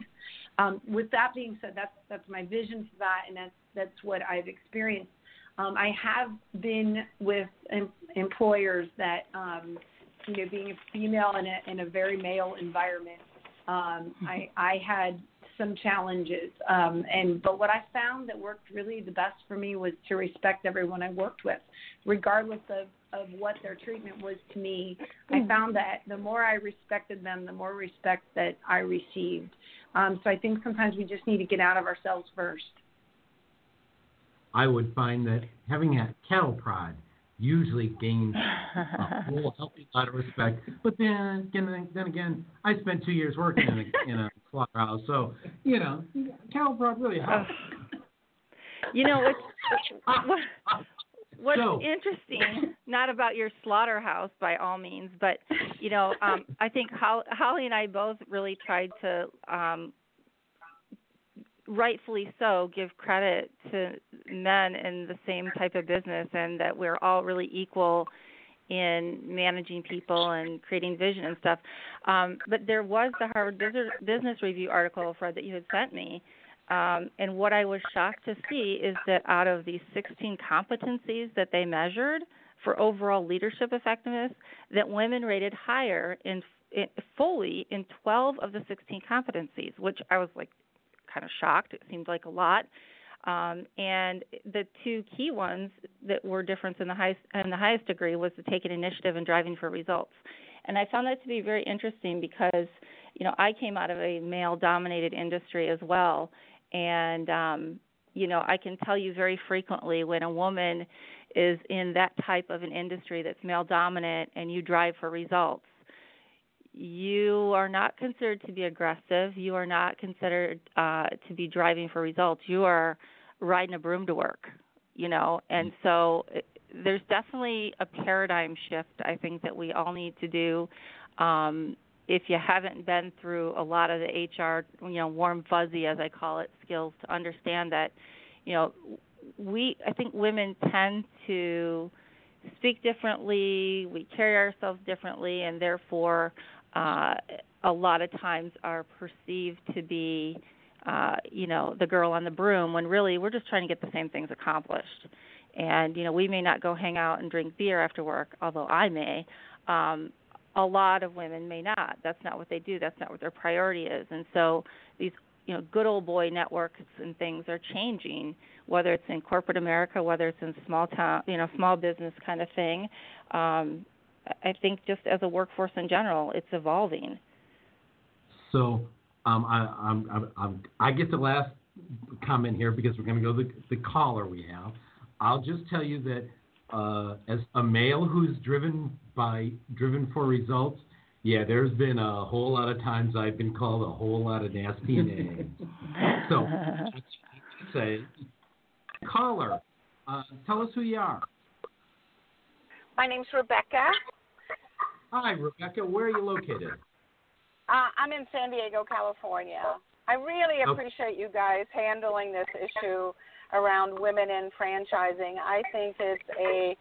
Um, with that being said, that's that's my vision for that, and that's that's what I've experienced. Um, I have been with em- employers that, um, you know, being a female in a in a very male environment, um, I I had some challenges. Um, and but what I found that worked really the best for me was to respect everyone I worked with, regardless of of what their treatment was to me. I hmm. found that the more I respected them, the more respect that I received. Um, so I think sometimes we just need to get out of ourselves first. I would find that having a cattle prod usually gains a whole healthy lot of respect. But then again, then again, I spent two years working in a, in a slaughterhouse, so you know, cattle prod really helps. You know, it's, what's So- interesting, not about your slaughterhouse by all means, but you know, um, I think Hol- Holly and I both really tried to, um, rightfully so, give credit to men in the same type of business, and that we're all really equal in managing people and creating vision and stuff. Um, but there was the Harvard Business Review article, Fred, that you had sent me. Um, and what I was shocked to see is that out of these 16 competencies that they measured for overall leadership effectiveness, that women rated higher in, in fully in 12 of the 16 competencies, which I was like kind of shocked. It seemed like a lot. Um, and the two key ones that were different in the highest in the highest degree was take an initiative and driving for results. And I found that to be very interesting because, you know, I came out of a male dominated industry as well. And um, you know, I can tell you very frequently when a woman is in that type of an industry that's male dominant and you drive for results, you are not considered to be aggressive. You are not considered uh, to be driving for results. You are riding a broom to work, you know. And so it, there's definitely a paradigm shift. I think that we all need to do. Um, if you haven't been through a lot of the HR, you know, warm fuzzy as I call it, skills to understand that, you know, we I think women tend to speak differently, we carry ourselves differently, and therefore uh, a lot of times are perceived to be, uh, you know, the girl on the broom when really we're just trying to get the same things accomplished. And you know, we may not go hang out and drink beer after work, although I may. Um, a lot of women may not. That's not what they do. That's not what their priority is. And so these, you know, good old boy networks and things are changing. Whether it's in corporate America, whether it's in small town, you know, small business kind of thing. Um, I think just as a workforce in general, it's evolving. So um, I, I'm, I'm, I get the last comment here because we're going to go to the, the caller we have. I'll just tell you that uh, as a male who's driven by driven for results, yeah, there's been a whole lot of times I've been called a whole lot of nasty names. so say, caller, uh, tell us who you are. My name's Rebecca. Hi, Rebecca. Where are you located? Uh, I'm in San Diego, California. I really Okay. appreciate you guys handling this issue around women in franchising. I think it's a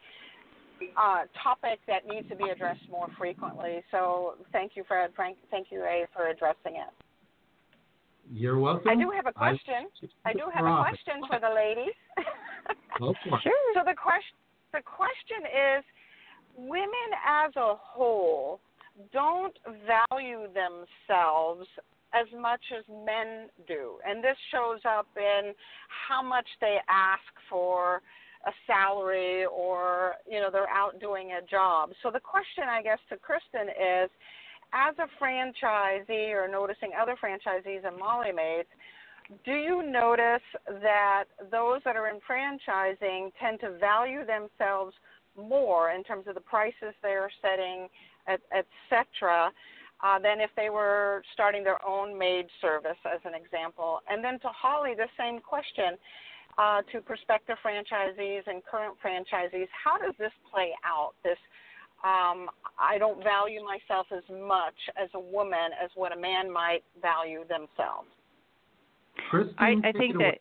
uh, topic that needs to be addressed more frequently. So thank you, Fred. Frank, thank you, Ray, for addressing it. You're welcome. I do have a question. I do have a question for the ladies. Sure. So the question the question is women as a whole don't value themselves as much as men do. And this shows up in how much they ask for a salary or, you know, they're out doing a job. So the question I guess to Kristen is as a franchisee or noticing other franchisees and Molly Maids, do you notice that those that are in franchising tend to value themselves more in terms of the prices they're setting, et, et cetera, uh, than if they were starting their own maid service, as an example? And then to Holly, the same question uh, to prospective franchisees and current franchisees. How does this play out? This um, I don't value myself as much as a woman as what a man might value themselves. Kristen, I, I think that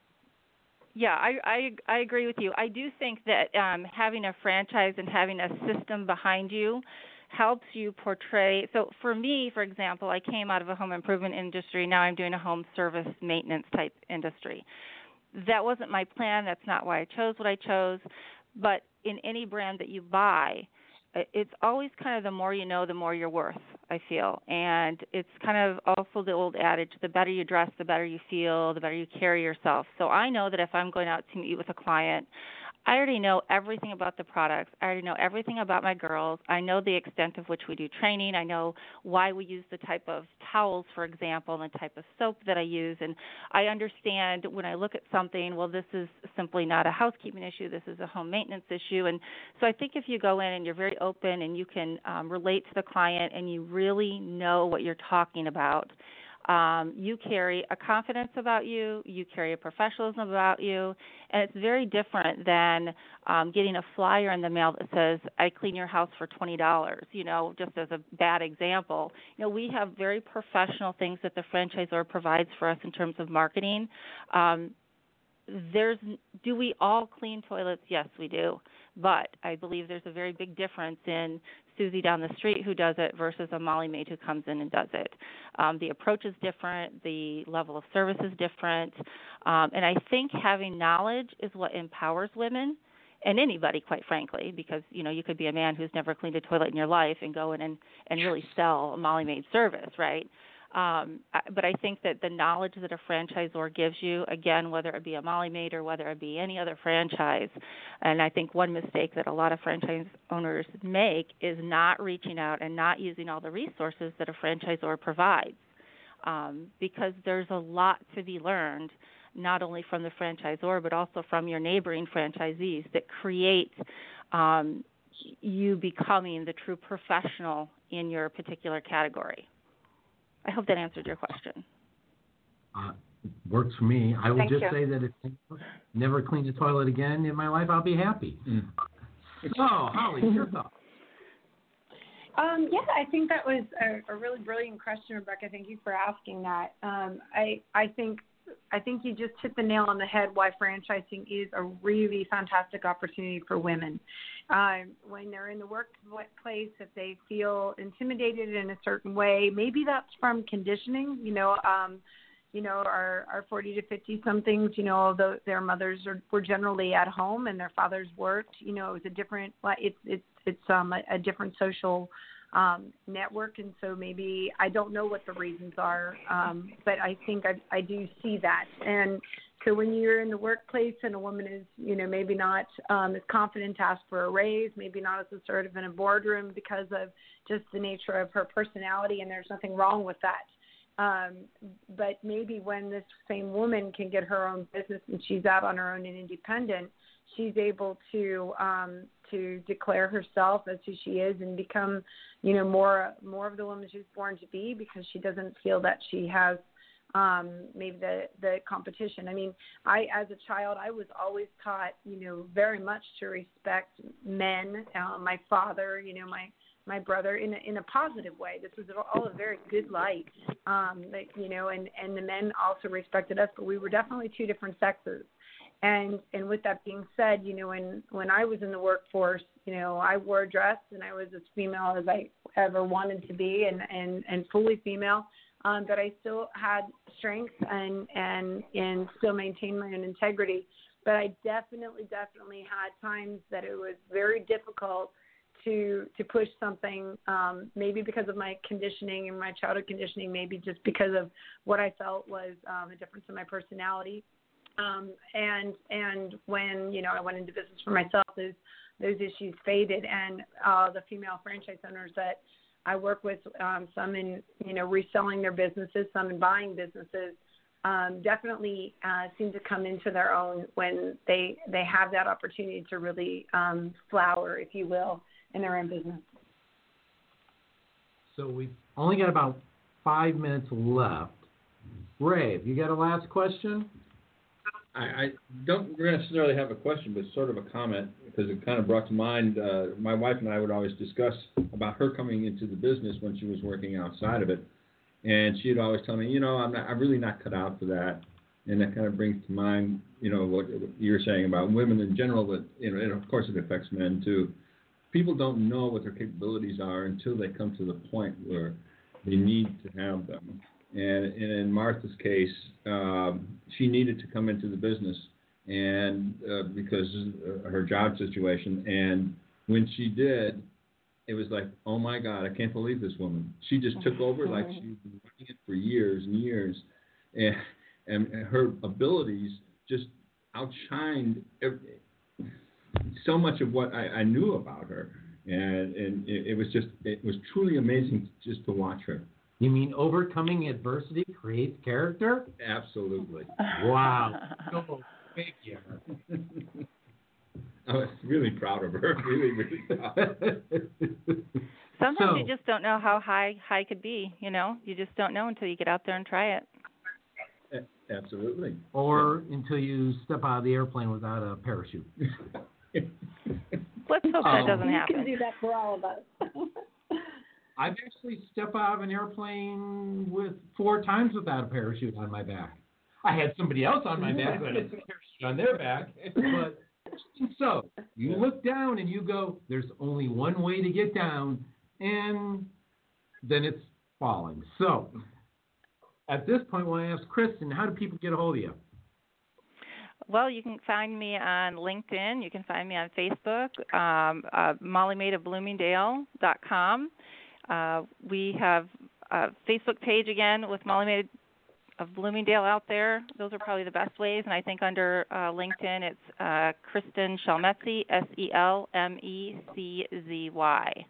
yeah, I, I I agree with you. I do think that um, having a franchise and having a system behind you helps you portray. So for me, for example, I came out of a home improvement industry. Now I'm doing a home service maintenance type industry. That wasn't my plan. That's not why I chose what I chose. But in any brand that you buy, it's always kind of the more you know, the more you're worth. I feel, and it's kind of also the old adage: the better you dress, the better you feel, the better you carry yourself. So I know that if I'm going out to meet with a client, I already know everything about the products. I already know everything about my girls. I know the extent of which we do training. I know why we use the type of towels, for example, and the type of soap that I use. And I understand when I look at something, well, this is simply not a housekeeping issue. This is a home maintenance issue. And so I think if you go in and you're very open and you can um, relate to the client and you really know what you're talking about, um, you carry a confidence about you, you carry a professionalism about you, and it's very different than um, getting a flyer in the mail that says, I clean your house for $20, you know, just as a bad example. You know, we have very professional things that the franchisor provides for us in terms of marketing. Um, there's do we all clean toilets? Yes, we do. But I believe there's a very big difference in Susie down the street who does it versus a Molly maid who comes in and does it. Um, the approach is different, the level of service is different, um, and I think having knowledge is what empowers women and anybody quite frankly because you know you could be a man who's never cleaned a toilet in your life and go in and and really sell a molly maid service right um, but I think that the knowledge that a franchisor gives you, again, whether it be a Molly Maid or whether it be any other franchise, and I think one mistake that a lot of franchise owners make is not reaching out and not using all the resources that a franchisor provides, um, because there's a lot to be learned, not only from the franchisor but also from your neighboring franchisees that create um, you becoming the true professional in your particular category. I hope that answered your question. Uh, works for me. I will Thank just you. say that if I never clean the toilet again in my life, I'll be happy. Mm. So, Holly, your thoughts? Um, yeah, I think that was a, a really brilliant question, Rebecca. Thank you for asking that. Um, I I think I think you just hit the nail on the head. Why franchising is a really fantastic opportunity for women. Um, when they're in the workplace, if they feel intimidated in a certain way, maybe that's from conditioning. You know, um, you know, our our 40 to 50 somethings, you know, although their mothers are, were generally at home and their fathers worked, you know, it was a different, it's it's it's um a, a different social um network, and so maybe I don't know what the reasons are, um, but I think I I do see that, and so when you're in the workplace and a woman is, you know, maybe not um, as confident to ask for a raise, maybe not as assertive in a boardroom because of just the nature of her personality, and there's nothing wrong with that. Um, but maybe when this same woman can get her own business and she's out on her own and independent, she's able to um, to declare herself as who she is and become, you know, more more of the woman she's born to be because she doesn't feel that she has um, maybe the the competition. I mean, I as a child I was always taught, you know, very much to respect men. Uh, my father, you know, my my brother in a, in a positive way. This was all a very good light, um, like, you know, and and the men also respected us, but we were definitely two different sexes. And and with that being said, you know, when when I was in the workforce, you know, I wore a dress and I was as female as I ever wanted to be, and and and fully female. Um, but I still had strength and and and still maintained my own integrity. But I definitely definitely had times that it was very difficult to to push something um maybe because of my conditioning and my childhood conditioning maybe just because of what i felt was um a difference in my personality um and and when you know i went into business for myself those those issues faded and uh the female franchise owners that i work with um some in you know reselling their businesses some in buying businesses um, definitely uh, seem to come into their own when they they have that opportunity to really um, flower, if you will, in their own business. So we've only got about five minutes left. Have you got a last question? I, I don't necessarily have a question, but sort of a comment because it kind of brought to mind. Uh, my wife and I would always discuss about her coming into the business when she was working outside of it, and she'd always tell me, you know, I'm not, I'm really not cut out for that. And that kind of brings to mind, you know, what, you're saying about women in general, but you know, and of course it affects men too. People don't know what their capabilities are until they come to the point where they need to have them. And, and in Martha's case, um, she needed to come into the business, and uh, because of her job situation. And when she did, it was like, oh my God, I can't believe this woman. She just took over like she'd been running it for years and years, and and her abilities just outshined every, so much of what I, I knew about her. And and it, it was just it was truly amazing just to watch her. You mean overcoming adversity creates character? Absolutely. Wow. Go figure. I was really proud of her. Really, really proud. Sometimes So- you just don't know how high high could be. You know, you just don't know until you get out there and try it. Absolutely. or until you step out of the airplane without a parachute. Let's hope that Um, doesn't happen. you can do that for all of us. I've actually stepped out of an airplane with four times without a parachute on my back. I had somebody else on my back who had a parachute on their back, but so you look down and you go, "There's only one way to get down," and then it's falling. So at this point, when I ask Kristen, how do people get a hold of you? Well, you can find me on LinkedIn. You can find me on Facebook, um, uh, mollymaidofbloomingdale.com. Uh, we have a Facebook page again with Molly Maid of Bloomingdale out there. Those are probably the best ways. And I think under uh, LinkedIn, it's uh, Kristen Selmeczy, S E L M E C Z Y.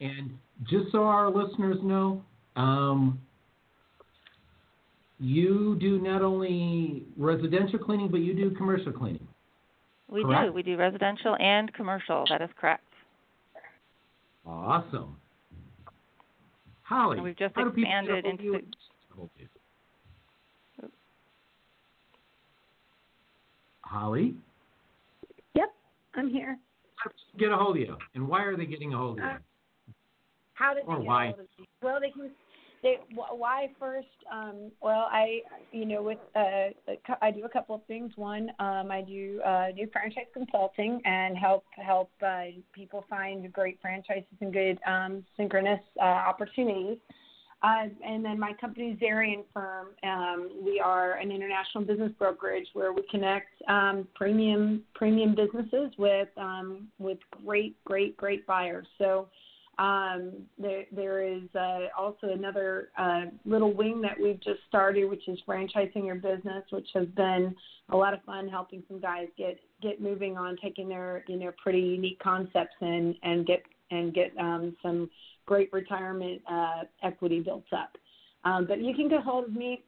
And just so our listeners know, um, you do not only residential cleaning, but you do commercial cleaning. We do. We do residential and commercial. That is correct. Awesome. Holly, And we've just how do people get expanded a hold of into you? Holly, yep, I'm here. how do get a hold of you, and why are they getting a hold of you? Uh, How did Or they get why? a hold of you? Well, they can. They why first? Um, well, I you know with uh, I do a couple of things. One, um, I do uh, do franchise consulting and help help uh, people find great franchises and good um, synchronous uh, opportunities. Uh, and then my company, Zarian Firm, um, we are an international business brokerage where we connect um, premium premium businesses with um, with great great great buyers. So um, there there is uh, also another uh, little wing that we've just started, which is franchising your business, which has been a lot of fun helping some guys get get moving on taking their you know pretty unique concepts and and get and get um, some great retirement uh, equity built up. Um, but you can get hold of me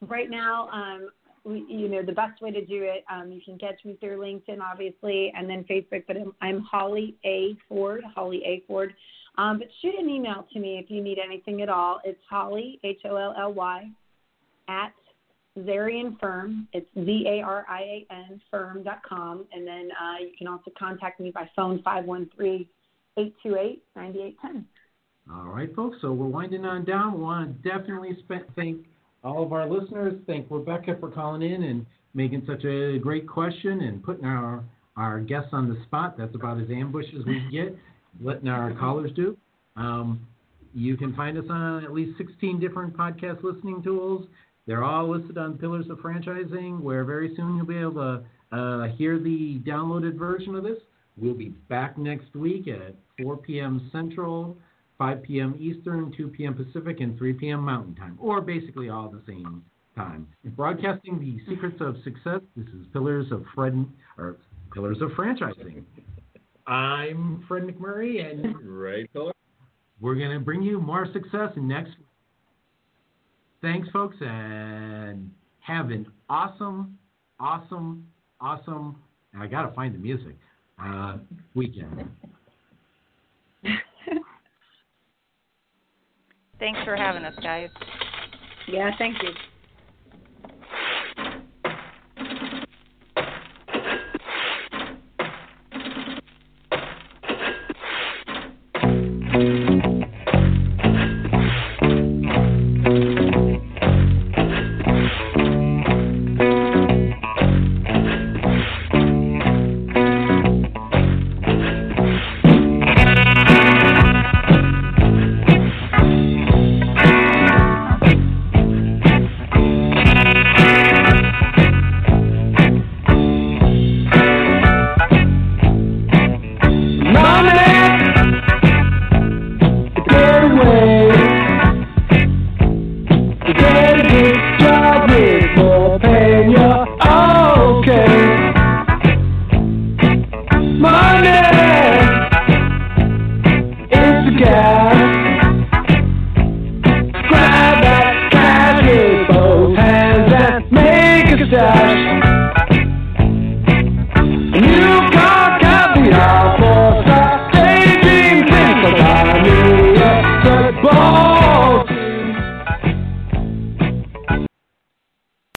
right now. Um, we, you know, the best way to do it, um, you can catch me through LinkedIn, obviously, and then Facebook. But I'm, I'm Holly A. Ford, Holly A. Ford. Um, but shoot an email to me if you need anything at all. It's Holly, H O L L Y, at Zarian Firm. It's Z A R I A N firm.com. And then uh, you can also contact me by phone 513 828 9810. All right, folks. So we're winding on down. We want to definitely thank all of our listeners. Thank Rebecca for calling in and making such a great question and putting our our guests on the spot. That's about as ambush as we get. Letting our callers do. Um, you can find us on at least 16 different podcast listening tools. They're all listed on Pillars of Franchising, where very soon you'll be able to uh, hear the downloaded version of this. We'll be back next week at 4 p.m. Central, 5 p.m. Eastern, 2 p.m. Pacific, and 3 p.m. Mountain Time, or basically all the same time. Broadcasting the secrets of success. This is Pillars of Fred or Pillars of Franchising. I'm Fred McMurray, and Right, Philip? we're going to bring you more success next week. Thanks, folks, and have an awesome, awesome, awesome, and I got to find the music, uh, weekend. Thanks for having us, guys. Yeah, thank you.